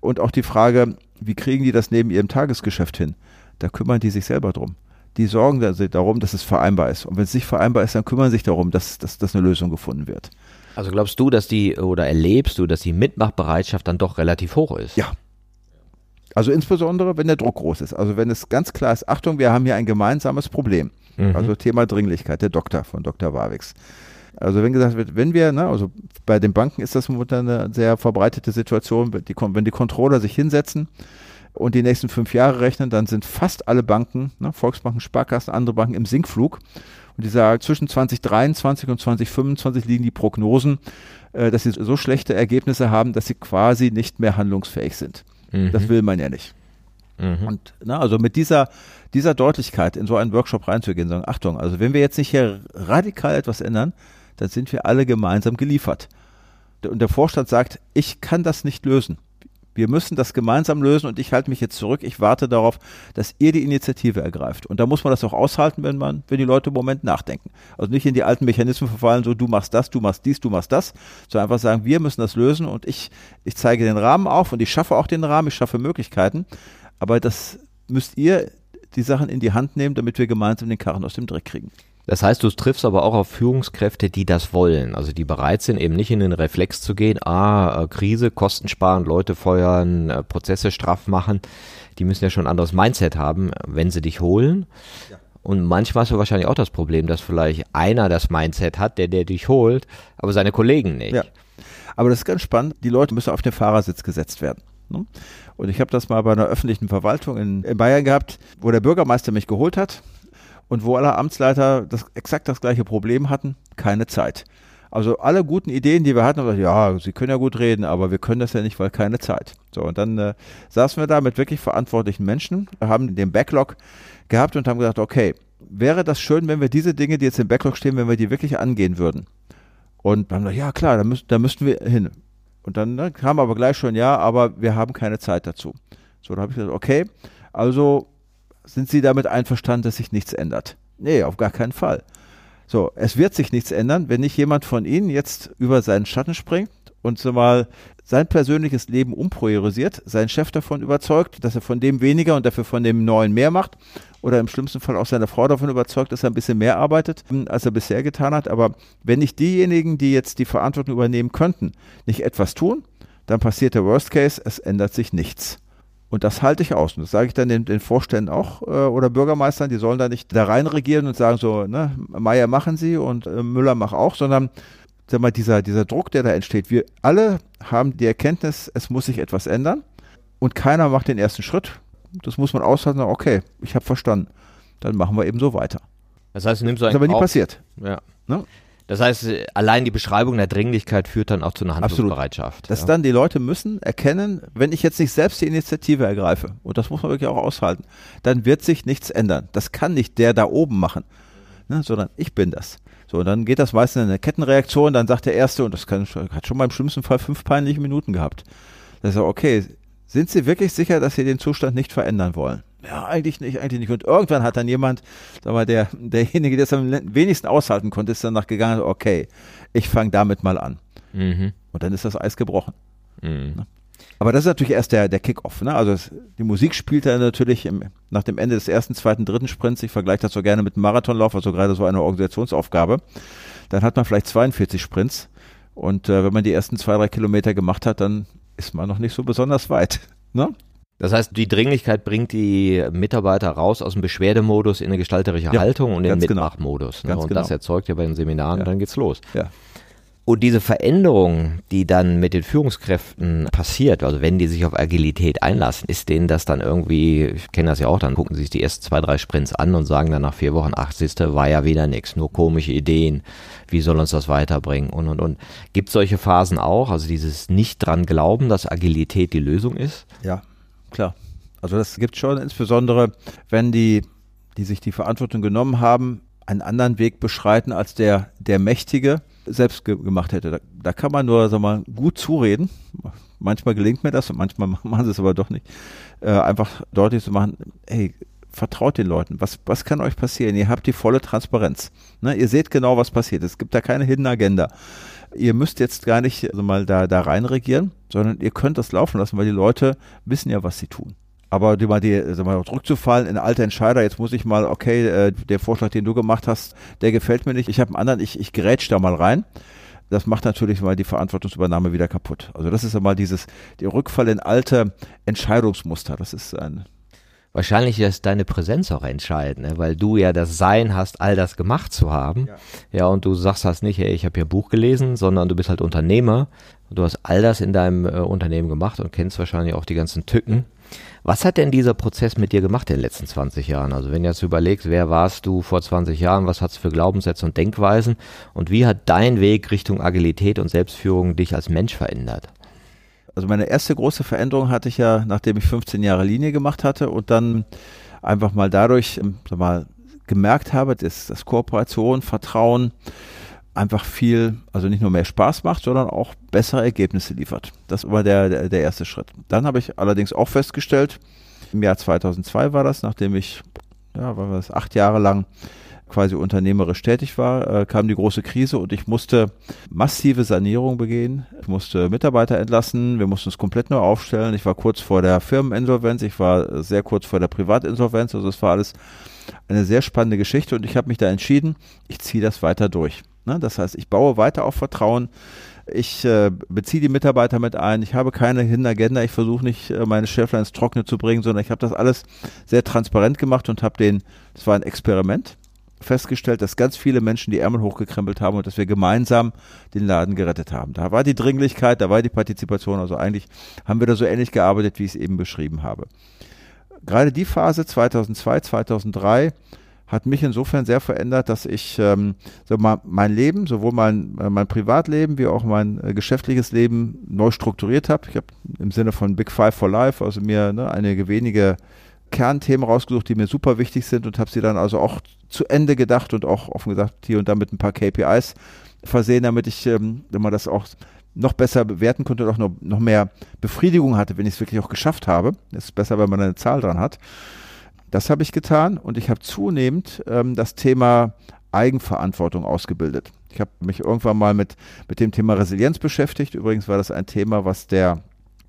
Und auch die Frage, wie kriegen die das neben ihrem Tagesgeschäft hin? Da kümmern die sich selber drum. Die sorgen darum, dass es vereinbar ist. Und wenn es nicht vereinbar ist, dann kümmern sie sich darum, dass, dass, dass eine Lösung gefunden wird. Also glaubst du, dass die oder erlebst du, dass die Mitmachbereitschaft dann doch relativ hoch ist? Ja. Also insbesondere, wenn der Druck groß ist. Also wenn es ganz klar ist, Achtung, wir haben hier ein gemeinsames Problem. Mhm. Also Thema Dringlichkeit, der Doktor von Dr. Warwix. Also wenn gesagt wird, wenn wir, ne, also bei den Banken ist das momentan eine sehr verbreitete Situation, wenn die, wenn die Controller sich hinsetzen und die nächsten fünf Jahre rechnen, dann sind fast alle Banken, ne, Volksbanken, Sparkassen, andere Banken im Sinkflug. Und die sagen, zwischen 2023 und 2025 liegen die Prognosen, äh, dass sie so schlechte Ergebnisse haben, dass sie quasi nicht mehr handlungsfähig sind. Mhm. Das will man ja nicht. Mhm. Und na, also mit dieser, dieser Deutlichkeit in so einen Workshop reinzugehen, sagen, Achtung, also wenn wir jetzt nicht hier radikal etwas ändern, dann sind wir alle gemeinsam geliefert. Und der Vorstand sagt, ich kann das nicht lösen. Wir müssen das gemeinsam lösen und ich halte mich jetzt zurück. Ich warte darauf, dass ihr die Initiative ergreift. Und da muss man das auch aushalten, wenn man, wenn die Leute im Moment nachdenken. Also nicht in die alten Mechanismen verfallen, so du machst das, du machst dies, du machst das, sondern einfach sagen, wir müssen das lösen und ich, ich zeige den Rahmen auf und ich schaffe auch den Rahmen, ich schaffe Möglichkeiten. Aber das müsst ihr die Sachen in die Hand nehmen, damit wir gemeinsam den Karren aus dem Dreck kriegen. Das heißt, du triffst aber auch auf Führungskräfte, die das wollen, also die bereit sind, eben nicht in den Reflex zu gehen, ah, äh, Krise, Kosten sparen, Leute feuern, äh, Prozesse straff machen. Die müssen ja schon ein anderes Mindset haben, wenn sie dich holen. Ja. Und manchmal hast du wahrscheinlich auch das Problem, dass vielleicht einer das Mindset hat, der, der dich holt, aber seine Kollegen nicht. Ja. Aber das ist ganz spannend. Die Leute müssen auf den Fahrersitz gesetzt werden. Ne? Und ich habe das mal bei einer öffentlichen Verwaltung in, in Bayern gehabt, wo der Bürgermeister mich geholt hat und wo alle Amtsleiter das, exakt das gleiche Problem hatten, keine Zeit. Also alle guten Ideen, die wir hatten, gesagt, ja, Sie können ja gut reden, aber wir können das ja nicht, weil keine Zeit. So, und dann äh, saßen wir da mit wirklich verantwortlichen Menschen, haben den Backlog gehabt und haben gesagt, okay, wäre das schön, wenn wir diese Dinge, die jetzt im Backlog stehen, wenn wir die wirklich angehen würden. Und dann haben wir, ja klar, da, müssen, da müssten wir hin. Und dann ne, kam aber gleich schon, ja, aber wir haben keine Zeit dazu. So, da habe ich gesagt, okay, also sind Sie damit einverstanden, dass sich nichts ändert? Nee, auf gar keinen Fall. So, es wird sich nichts ändern, wenn nicht jemand von Ihnen jetzt über seinen Schatten springt und so mal sein persönliches Leben umpriorisiert, seinen Chef davon überzeugt, dass er von dem weniger und dafür von dem neuen mehr macht oder im schlimmsten Fall auch seine Frau davon überzeugt, dass er ein bisschen mehr arbeitet, als er bisher getan hat. Aber wenn nicht diejenigen, die jetzt die Verantwortung übernehmen könnten, nicht etwas tun, dann passiert der Worst Case, es ändert sich nichts. Und das halte ich aus. Und das sage ich dann den, den Vorständen auch äh, oder Bürgermeistern, die sollen da nicht da rein regieren und sagen so, ne, Meier machen sie und äh, Müller mach auch, sondern sag mal, dieser, dieser Druck, der da entsteht, wir alle haben die Erkenntnis, es muss sich etwas ändern und keiner macht den ersten Schritt. Das muss man aushalten, okay, ich habe verstanden. Dann machen wir eben so weiter. Das heißt, du nimmst so Das ist aber nie passiert. Ja. Ne? Das heißt, allein die Beschreibung der Dringlichkeit führt dann auch zu einer Handlungsbereitschaft. Absolut. Dass ja. dann die Leute müssen erkennen, wenn ich jetzt nicht selbst die Initiative ergreife, und das muss man wirklich auch aushalten, dann wird sich nichts ändern. Das kann nicht der da oben machen, ne, sondern ich bin das. So, und dann geht das meistens in eine Kettenreaktion, dann sagt der Erste, und das kann, hat schon mal im schlimmsten Fall fünf peinliche Minuten gehabt. Das ist okay, sind Sie wirklich sicher, dass Sie den Zustand nicht verändern wollen? Ja, eigentlich nicht, eigentlich nicht. Und irgendwann hat dann jemand, sag mal, der, derjenige, der es am wenigsten aushalten konnte, ist danach gegangen, okay, ich fange damit mal an. Mhm. Und dann ist das Eis gebrochen. Mhm. Ne? Aber das ist natürlich erst der, der Kick-Off. Ne? Also es, die Musik spielt dann natürlich im, nach dem Ende des ersten, zweiten, dritten Sprints, ich vergleiche das so gerne mit einem Marathonlauf, also gerade so eine Organisationsaufgabe, dann hat man vielleicht 42 Sprints. Und äh, wenn man die ersten zwei, drei Kilometer gemacht hat, dann ist man noch nicht so besonders weit. Ne? Das heißt, die Dringlichkeit bringt die Mitarbeiter raus aus dem Beschwerdemodus in eine gestalterische ja, Haltung und in den genau. Mitmachmodus. Ne? Und genau. das erzeugt ja bei den Seminaren, ja. dann geht's los. Ja. Und diese Veränderung, die dann mit den Führungskräften passiert, also wenn die sich auf Agilität einlassen, ist denen das dann irgendwie, ich kenne das ja auch, dann gucken sie sich die ersten zwei, drei Sprints an und sagen dann nach vier Wochen, ach, siehste, war ja wieder nichts, nur komische Ideen, wie soll uns das weiterbringen und und und. Gibt solche Phasen auch, also dieses nicht dran glauben, dass Agilität die Lösung ist? Ja, klar. Also das gibt schon, insbesondere wenn die, die sich die Verantwortung genommen haben, einen anderen Weg beschreiten als der, der Mächtige selbst ge gemacht hätte. Da, da, kann man nur sag mal, gut zureden. Manchmal gelingt mir das und manchmal machen sie es aber doch nicht. Äh, einfach deutlich zu machen, hey, vertraut den Leuten. Was, was kann euch passieren? Ihr habt die volle Transparenz. Ne? Ihr seht genau, was passiert. Es gibt da keine Hidden Agenda. Ihr müsst jetzt gar nicht also mal da, da rein regieren, sondern ihr könnt das laufen lassen, weil die Leute wissen ja, was sie tun. Aber die mal die, sag mal, zurückzufallen in alte Entscheider, jetzt muss ich mal, okay, äh, der Vorschlag, den du gemacht hast, der gefällt mir nicht. Ich habe einen anderen, ich, ich grätsch da mal rein. Das macht natürlich mal die Verantwortungsübernahme wieder kaputt. Also das ist ja mal dieses, der Rückfall in alte Entscheidungsmuster. Das ist ein, wahrscheinlich ist deine Präsenz auch entscheidend, ne? weil du ja das Sein hast, all das gemacht zu haben. Ja, ja und du sagst das nicht, hey, ich habe hier ein Buch gelesen, sondern du bist halt Unternehmer. Du hast all das in deinem äh, Unternehmen gemacht und kennst wahrscheinlich auch die ganzen Tücken was hat denn dieser Prozess mit dir gemacht in den letzten 20 Jahren? Also wenn du jetzt überlegst, wer warst du vor 20 Jahren, was hast du für Glaubenssätze und Denkweisen und wie hat dein Weg Richtung Agilität und Selbstführung dich als Mensch verändert? Also meine erste große Veränderung hatte ich ja, nachdem ich 15 Jahre Linie gemacht hatte und dann einfach mal dadurch ähm, sag mal, gemerkt habe, dass, dass Kooperation, Vertrauen, einfach viel, also nicht nur mehr Spaß macht, sondern auch bessere Ergebnisse liefert. Das war der, der, der erste Schritt. Dann habe ich allerdings auch festgestellt, im Jahr 2002 war das, nachdem ich, ja, war das acht Jahre lang quasi unternehmerisch tätig war, äh, kam die große Krise und ich musste massive Sanierung begehen. Ich musste Mitarbeiter entlassen, wir mussten es komplett neu aufstellen. Ich war kurz vor der Firmeninsolvenz, ich war sehr kurz vor der Privatinsolvenz, also es war alles eine sehr spannende Geschichte und ich habe mich da entschieden, ich ziehe das weiter durch. Ne? Das heißt, ich baue weiter auf Vertrauen. Ich äh, beziehe die Mitarbeiter mit ein. Ich habe keine Hidden. Ich versuche nicht, äh, meine Schäfler ins Trockene zu bringen, sondern ich habe das alles sehr transparent gemacht und habe den, das war ein Experiment, festgestellt, dass ganz viele Menschen die Ärmel hochgekrempelt haben und dass wir gemeinsam den Laden gerettet haben. Da war die Dringlichkeit, da war die Partizipation. Also eigentlich haben wir da so ähnlich gearbeitet, wie ich es eben beschrieben habe. Gerade die Phase 2002, 2003 hat mich insofern sehr verändert, dass ich ähm, so mal mein Leben, sowohl mein, äh, mein Privatleben wie auch mein äh, geschäftliches Leben neu strukturiert habe. Ich habe im Sinne von Big Five for Life, also mir ne, einige wenige Kernthemen rausgesucht, die mir super wichtig sind und habe sie dann also auch zu Ende gedacht und auch offen gesagt hier und da mit ein paar KPIs versehen, damit ich, ähm, man das auch noch besser bewerten konnte und auch noch, noch mehr Befriedigung hatte, wenn ich es wirklich auch geschafft habe. Es ist besser, wenn man eine Zahl dran hat. Das habe ich getan und ich habe zunehmend ähm, das Thema Eigenverantwortung ausgebildet. Ich habe mich irgendwann mal mit, mit dem Thema Resilienz beschäftigt. Übrigens war das ein Thema, was der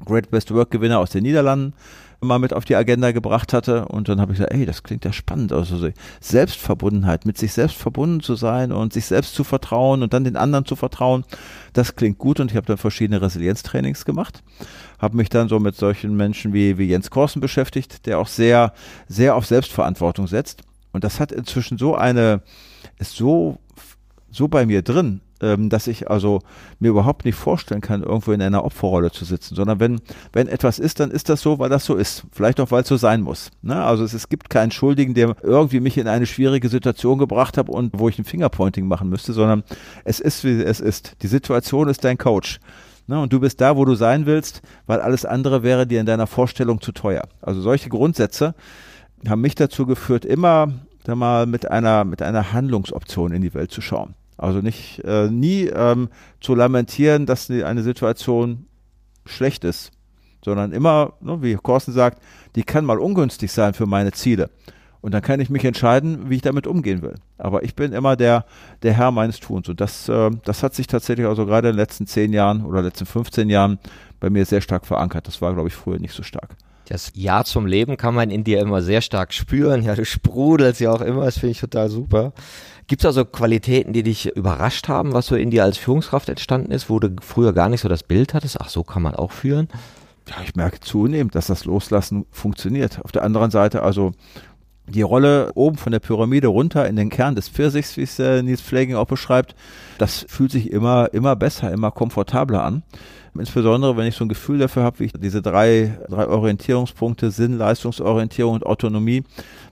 Great Best Work Gewinner aus den Niederlanden mal mit auf die Agenda gebracht hatte. Und dann habe ich gesagt, ey, das klingt ja spannend. Also so Selbstverbundenheit, mit sich selbst verbunden zu sein und sich selbst zu vertrauen und dann den anderen zu vertrauen, das klingt gut. Und ich habe dann verschiedene Resilienztrainings gemacht. Habe mich dann so mit solchen Menschen wie, wie Jens Korsen beschäftigt, der auch sehr, sehr auf Selbstverantwortung setzt. Und das hat inzwischen so eine, ist so, so bei mir drin, ähm, dass ich also mir überhaupt nicht vorstellen kann, irgendwo in einer Opferrolle zu sitzen, sondern wenn, wenn etwas ist, dann ist das so, weil das so ist. Vielleicht auch, weil es so sein muss. Ne? Also es, es gibt keinen Schuldigen, der irgendwie mich in eine schwierige Situation gebracht hat und wo ich ein Fingerpointing machen müsste, sondern es ist, wie es ist. Die Situation ist dein Coach. Ne, und du bist da, wo du sein willst, weil alles andere wäre dir in deiner Vorstellung zu teuer. Also solche Grundsätze haben mich dazu geführt, immer mal mit einer, mit einer Handlungsoption in die Welt zu schauen. Also nicht äh, nie ähm, zu lamentieren, dass eine Situation schlecht ist, sondern immer, ne, wie Korsten sagt, die kann mal ungünstig sein für meine Ziele. Und dann kann ich mich entscheiden, wie ich damit umgehen will. Aber ich bin immer der, der Herr meines Tuns. Und das, äh, das hat sich tatsächlich also gerade in den letzten zehn Jahren oder letzten 15 Jahren bei mir sehr stark verankert. Das war, glaube ich, früher nicht so stark. Das Ja zum Leben kann man in dir immer sehr stark spüren. Ja, du sprudelst ja auch immer. Das finde ich total super. Gibt es also Qualitäten, die dich überrascht haben, was so in dir als Führungskraft entstanden ist, wo du früher gar nicht so das Bild hattest? Ach, so kann man auch führen? Ja, ich merke zunehmend, dass das Loslassen funktioniert. Auf der anderen Seite, also die Rolle oben von der Pyramide runter in den Kern des Pfirsichs, wie es äh, Nils Flagging auch beschreibt, das fühlt sich immer, immer besser, immer komfortabler an. Insbesondere, wenn ich so ein Gefühl dafür habe, wie ich diese drei, drei Orientierungspunkte, Sinn, Leistungsorientierung und Autonomie,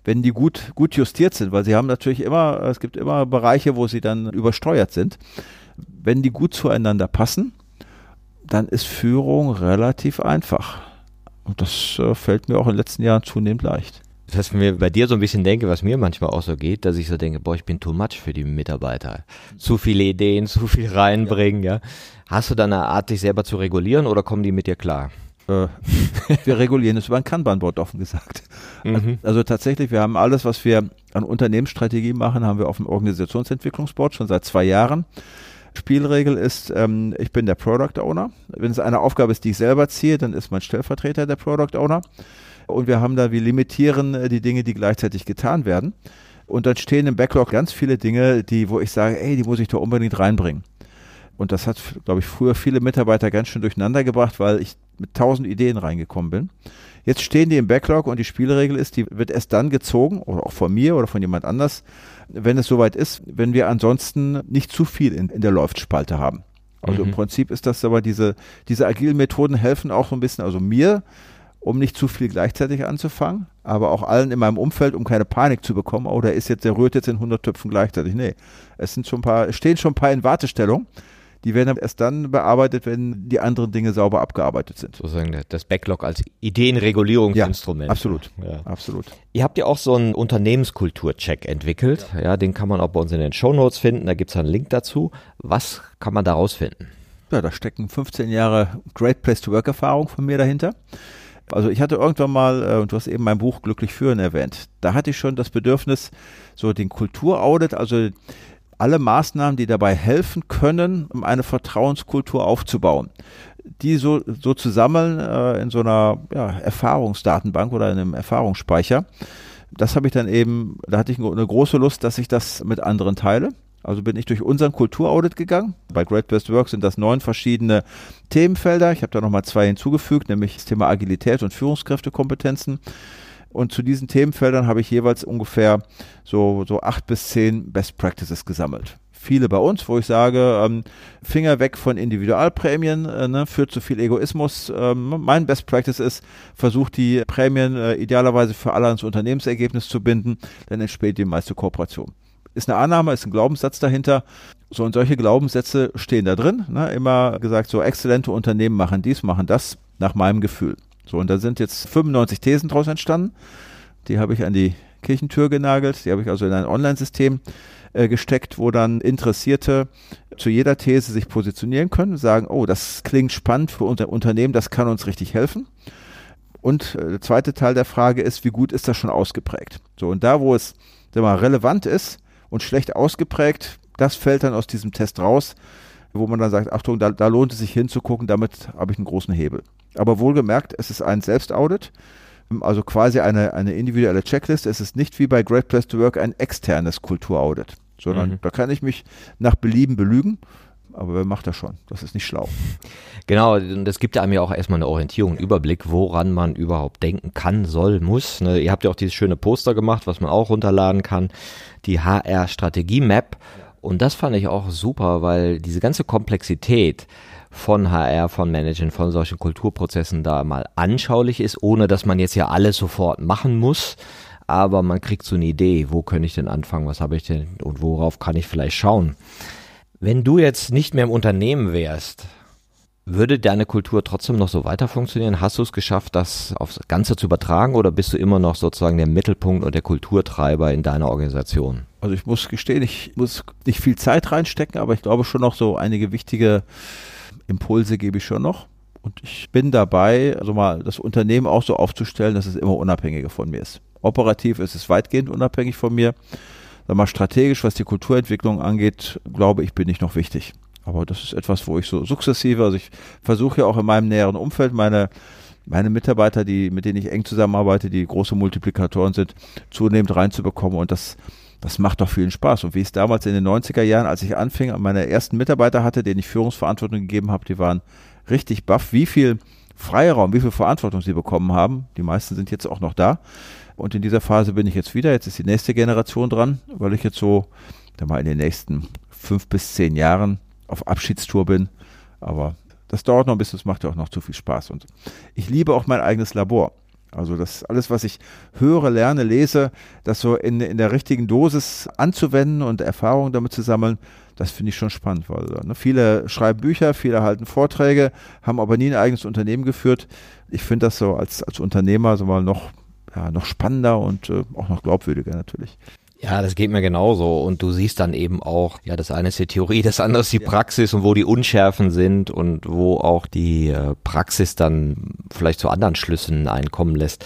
wenn die gut, gut justiert sind, weil sie haben natürlich immer, es gibt immer Bereiche, wo sie dann übersteuert sind. Wenn die gut zueinander passen, dann ist Führung relativ einfach. Und das äh, fällt mir auch in den letzten Jahren zunehmend leicht. Wenn ich bei dir so ein bisschen denke, was mir manchmal auch so geht, dass ich so denke, boah, ich bin too much für die Mitarbeiter. Zu viele Ideen, zu viel reinbringen, ja. ja. Hast du da eine Art, dich selber zu regulieren oder kommen die mit dir klar? Äh, wir regulieren es über ein Kanban-Board, offen gesagt. Mhm. Also tatsächlich, wir haben alles, was wir an Unternehmensstrategie machen, haben wir auf dem Organisationsentwicklungsboard schon seit zwei Jahren. Spielregel ist, ähm, ich bin der Product Owner. Wenn es eine Aufgabe ist, die ich selber ziehe, dann ist mein Stellvertreter der Product Owner. Und wir haben da, wir limitieren äh, die Dinge, die gleichzeitig getan werden. Und dann stehen im Backlog ganz viele Dinge, die, wo ich sage, ey, die muss ich da unbedingt reinbringen. Und das hat, glaube ich, früher viele Mitarbeiter ganz schön durcheinander gebracht, weil ich mit tausend Ideen reingekommen bin. Jetzt stehen die im Backlog und die Spielregel ist, die wird erst dann gezogen, oder auch von mir oder von jemand anders, wenn es soweit ist, wenn wir ansonsten nicht zu viel in, in der Läuftspalte haben. Also mhm. im Prinzip ist das aber diese, diese agilen Methoden helfen auch so ein bisschen, also mir, um nicht zu viel gleichzeitig anzufangen, aber auch allen in meinem Umfeld, um keine Panik zu bekommen, oh, der ist jetzt, der rührt jetzt in 100 Töpfen gleichzeitig. Nee, es sind schon ein paar, stehen schon ein paar in Wartestellung die werden erst dann bearbeitet, wenn die anderen Dinge sauber abgearbeitet sind. Sozusagen das Backlog als Ideenregulierungsinstrument. Ja, absolut, ja. absolut. Ihr habt ja auch so einen Unternehmenskultur-Check entwickelt. Ja. ja. den kann man auch bei uns in den Show Notes finden. Da gibt es einen Link dazu. Was kann man daraus finden? Ja, da stecken 15 Jahre Great Place to Work Erfahrung von mir dahinter. Also ich hatte irgendwann mal, äh, und du hast eben mein Buch Glücklich führen erwähnt, da hatte ich schon das Bedürfnis, so den Kulturaudit, also alle Maßnahmen, die dabei helfen können, um eine Vertrauenskultur aufzubauen. Die so, so zu sammeln äh, in so einer ja, Erfahrungsdatenbank oder in einem Erfahrungsspeicher. das habe ich dann eben, da hatte ich eine große Lust, dass ich das mit anderen teile. Also bin ich durch unseren Kulturaudit gegangen. Bei Great Best Work sind das neun verschiedene Themenfelder. Ich habe da nochmal zwei hinzugefügt, nämlich das Thema Agilität und Führungskräftekompetenzen. Und zu diesen Themenfeldern habe ich jeweils ungefähr so, so acht bis zehn Best Practices gesammelt viele bei uns, wo ich sage, ähm, Finger weg von Individualprämien, äh, ne, führt zu viel Egoismus. Ähm, mein Best Practice ist, versucht die Prämien äh, idealerweise für alle ans Unternehmensergebnis zu binden, dann entsteht die meiste Kooperation. Ist eine Annahme, ist ein Glaubenssatz dahinter. So, und solche Glaubenssätze stehen da drin. Ne? Immer gesagt, so exzellente Unternehmen machen dies, machen das, nach meinem Gefühl. So, und da sind jetzt 95 Thesen draus entstanden. Die habe ich an die Kirchentür genagelt. Die habe ich also in ein Online-System äh, gesteckt, wo dann Interessierte zu jeder These sich positionieren können, sagen, oh, das klingt spannend für unser Unternehmen, das kann uns richtig helfen. Und äh, der zweite Teil der Frage ist, wie gut ist das schon ausgeprägt? So, und da, wo es mal, relevant ist und schlecht ausgeprägt, das fällt dann aus diesem Test raus, wo man dann sagt, Achtung, da, da lohnt es sich hinzugucken, damit habe ich einen großen Hebel. Aber wohlgemerkt, es ist ein Selbstaudit, also quasi eine, eine individuelle Checkliste. Es ist nicht wie bei Great Place to Work ein externes Kulturaudit sondern mhm. da kann ich mich nach Belieben belügen. Aber wer macht das schon? Das ist nicht schlau. Genau, das gibt einem ja auch erstmal eine Orientierung, einen Überblick, woran man überhaupt denken kann, soll, muss. Ne? Ihr habt ja auch dieses schöne Poster gemacht, was man auch runterladen kann, die HR-Strategie-Map. Und das fand ich auch super, weil diese ganze Komplexität von HR, von Managern, von solchen Kulturprozessen da mal anschaulich ist, ohne dass man jetzt ja alles sofort machen muss, aber man kriegt so eine Idee, wo könnte ich denn anfangen, was habe ich denn und worauf kann ich vielleicht schauen. Wenn du jetzt nicht mehr im Unternehmen wärst, würde deine Kultur trotzdem noch so weiter funktionieren? Hast du es geschafft, das aufs Ganze zu übertragen oder bist du immer noch sozusagen der Mittelpunkt und der Kulturtreiber in deiner Organisation? Also ich muss gestehen, ich muss nicht viel Zeit reinstecken, aber ich glaube schon noch so einige wichtige Impulse gebe ich schon noch. Und ich bin dabei, also mal das Unternehmen auch so aufzustellen, dass es immer unabhängiger von mir ist. Operativ ist es weitgehend unabhängig von mir. Sag mal, strategisch, was die Kulturentwicklung angeht, glaube ich, bin ich noch wichtig. Aber das ist etwas, wo ich so sukzessive, also ich versuche ja auch in meinem näheren Umfeld meine, meine Mitarbeiter, die, mit denen ich eng zusammenarbeite, die große Multiplikatoren sind, zunehmend reinzubekommen und das, das macht doch vielen Spaß. Und wie es damals in den 90er Jahren, als ich anfing, meine ersten Mitarbeiter hatte, denen ich Führungsverantwortung gegeben habe, die waren richtig baff, wie viel Freiraum, wie viel Verantwortung sie bekommen haben. Die meisten sind jetzt auch noch da. Und in dieser Phase bin ich jetzt wieder. Jetzt ist die nächste Generation dran, weil ich jetzt so, da mal in den nächsten fünf bis zehn Jahren auf Abschiedstour bin. Aber das dauert noch ein bisschen, es macht ja auch noch zu viel Spaß. Und ich liebe auch mein eigenes Labor. Also das alles, was ich höre, lerne, lese, das so in, in der richtigen Dosis anzuwenden und Erfahrungen damit zu sammeln, das finde ich schon spannend, weil ne, viele schreiben Bücher, viele halten Vorträge, haben aber nie ein eigenes Unternehmen geführt. Ich finde das so als, als Unternehmer so mal noch ja, noch spannender und äh, auch noch glaubwürdiger natürlich. Ja, das geht mir genauso. Und du siehst dann eben auch, ja, das eine ist die Theorie, das andere ist die Praxis und wo die Unschärfen sind und wo auch die äh, Praxis dann vielleicht zu anderen Schlüssen einkommen lässt.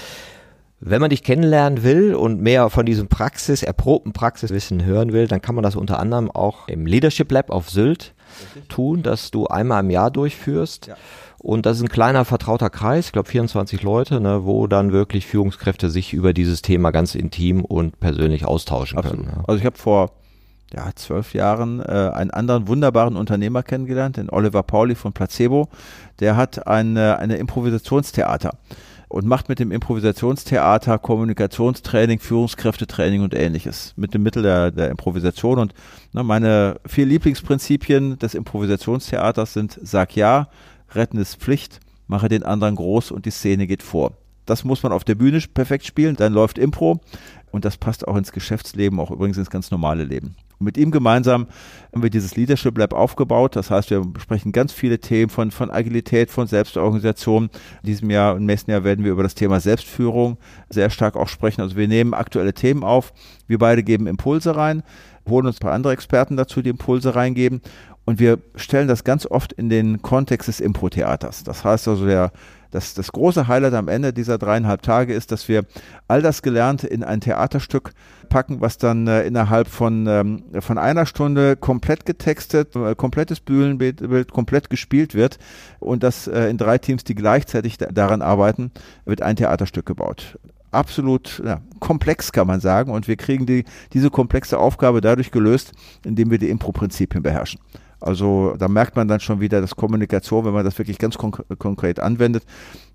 Wenn man dich kennenlernen will und mehr von diesem Praxis, erprobten Praxiswissen hören will, dann kann man das unter anderem auch im Leadership Lab auf Sylt Richtig. tun, dass du einmal im Jahr durchführst. Ja. Und das ist ein kleiner vertrauter Kreis, ich glaube 24 Leute, ne, wo dann wirklich Führungskräfte sich über dieses Thema ganz intim und persönlich austauschen Absolut. können. Ja. Also ich habe vor ja, zwölf Jahren äh, einen anderen wunderbaren Unternehmer kennengelernt, den Oliver Pauli von Placebo. Der hat eine, eine Improvisationstheater und macht mit dem Improvisationstheater Kommunikationstraining, Führungskräftetraining und ähnliches mit dem Mittel der, der Improvisation. Und ne, meine vier Lieblingsprinzipien des Improvisationstheaters sind Sag ja, Retten ist Pflicht, mache den anderen groß und die Szene geht vor. Das muss man auf der Bühne perfekt spielen, dann läuft Impro und das passt auch ins Geschäftsleben, auch übrigens ins ganz normale Leben. Und mit ihm gemeinsam haben wir dieses Leadership Lab aufgebaut. Das heißt, wir besprechen ganz viele Themen von, von Agilität, von Selbstorganisation. In diesem Jahr, im nächsten Jahr werden wir über das Thema Selbstführung sehr stark auch sprechen. Also wir nehmen aktuelle Themen auf. Wir beide geben Impulse rein, holen uns ein paar andere Experten dazu, die Impulse reingeben. Und wir stellen das ganz oft in den Kontext des Impro-Theaters. Das heißt also, der, das, das große Highlight am Ende dieser dreieinhalb Tage ist, dass wir all das Gelernte in ein Theaterstück packen, was dann äh, innerhalb von, ähm, von einer Stunde komplett getextet, äh, komplettes Bühnenbild komplett gespielt wird und das äh, in drei Teams, die gleichzeitig daran arbeiten, wird ein Theaterstück gebaut. absolut ja, komplex, kann man sagen. Und wir kriegen die, diese komplexe Aufgabe dadurch gelöst, indem wir die Impro-Prinzipien beherrschen. Also da merkt man dann schon wieder, dass Kommunikation, wenn man das wirklich ganz konk konkret anwendet,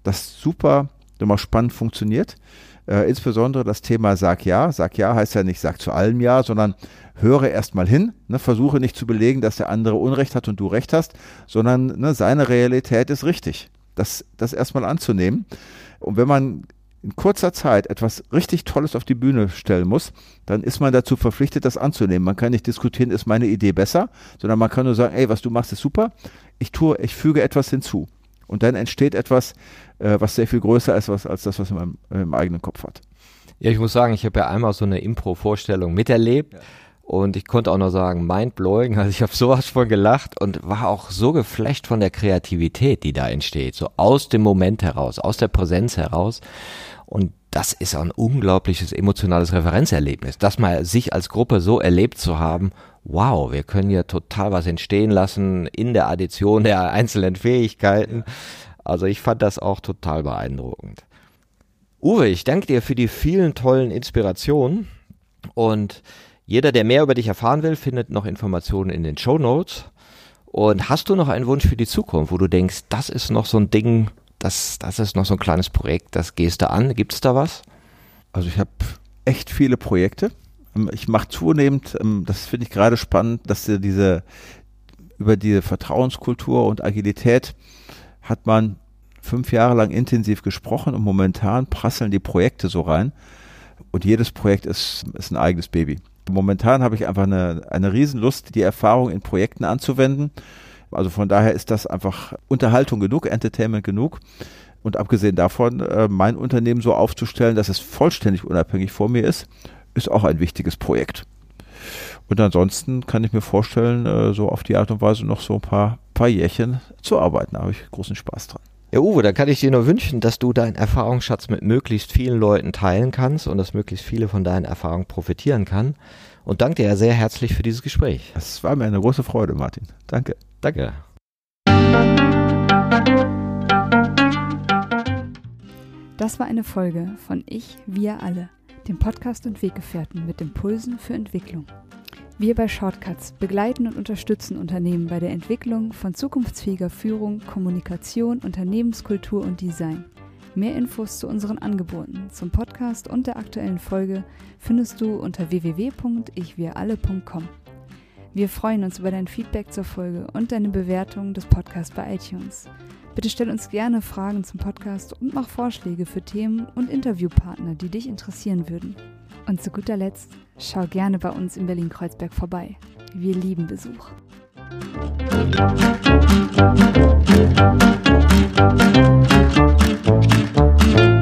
das super, immer spannend funktioniert. Äh, insbesondere das Thema Sag ja. Sag ja heißt ja nicht Sag zu allem Ja, sondern höre erstmal hin. Ne, versuche nicht zu belegen, dass der andere Unrecht hat und du Recht hast, sondern ne, seine Realität ist richtig. Das, das erstmal anzunehmen. Und wenn man in kurzer Zeit etwas richtig Tolles auf die Bühne stellen muss, dann ist man dazu verpflichtet, das anzunehmen. Man kann nicht diskutieren, ist meine Idee besser, sondern man kann nur sagen, ey, was du machst, ist super. Ich tue, ich füge etwas hinzu. Und dann entsteht etwas, äh, was sehr viel größer ist was, als das, was man im, im eigenen Kopf hat. Ja, ich muss sagen, ich habe ja einmal so eine Impro-Vorstellung miterlebt. Ja. Und ich konnte auch noch sagen, mind-blowing, also ich habe sowas von gelacht und war auch so geflasht von der Kreativität, die da entsteht, so aus dem Moment heraus, aus der Präsenz heraus. Und das ist ein unglaubliches emotionales Referenzerlebnis, das mal sich als Gruppe so erlebt zu haben, wow, wir können hier total was entstehen lassen in der Addition der einzelnen Fähigkeiten. Also ich fand das auch total beeindruckend. Uwe, ich danke dir für die vielen tollen Inspirationen und jeder, der mehr über dich erfahren will, findet noch Informationen in den Show Notes. Und hast du noch einen Wunsch für die Zukunft, wo du denkst, das ist noch so ein Ding, das, das ist noch so ein kleines Projekt, das gehst du an. Gibt es da was? Also ich habe echt viele Projekte. Ähm, ich mache zunehmend, ähm, das finde ich gerade spannend, dass diese über diese Vertrauenskultur und Agilität hat man fünf Jahre lang intensiv gesprochen und momentan prasseln die Projekte so rein. Und jedes Projekt ist, ist ein eigenes Baby. Momentan habe ich einfach eine, eine Riesenlust, die Erfahrung in Projekten anzuwenden also von daher ist das einfach Unterhaltung genug, Entertainment genug. Und abgesehen davon, äh, mein Unternehmen so aufzustellen, dass es vollständig unabhängig vor mir ist, ist auch ein wichtiges Projekt. Und ansonsten kann ich mir vorstellen, äh, so auf die Art und Weise noch so ein paar, paar Jährchen zu arbeiten. Da habe ich großen Spaß dran. Ja, Uwe, da kann ich dir nur wünschen, dass du deinen Erfahrungsschatz mit möglichst vielen Leuten teilen kannst und dass möglichst viele von deinen Erfahrungen profitieren kann. Und danke dir sehr herzlich für dieses Gespräch. Es war mir eine große Freude, Martin. Danke. Danke. Das war eine Folge von Ich, wir alle, dem Podcast und Weggefährten mit Impulsen für Entwicklung. Wir bei Shortcuts begleiten und unterstützen Unternehmen bei der Entwicklung von zukunftsfähiger Führung, Kommunikation, Unternehmenskultur und Design. Mehr Infos zu unseren Angeboten, zum Podcast und der aktuellen Folge findest du unter www.ichwiralle.com. Wir freuen uns über dein Feedback zur Folge und deine Bewertung des Podcasts bei iTunes. Bitte stell uns gerne Fragen zum Podcast und mach Vorschläge für Themen und Interviewpartner, die dich interessieren würden. Und zu guter Letzt, schau gerne bei uns in Berlin-Kreuzberg vorbei. Wir lieben Besuch. Musik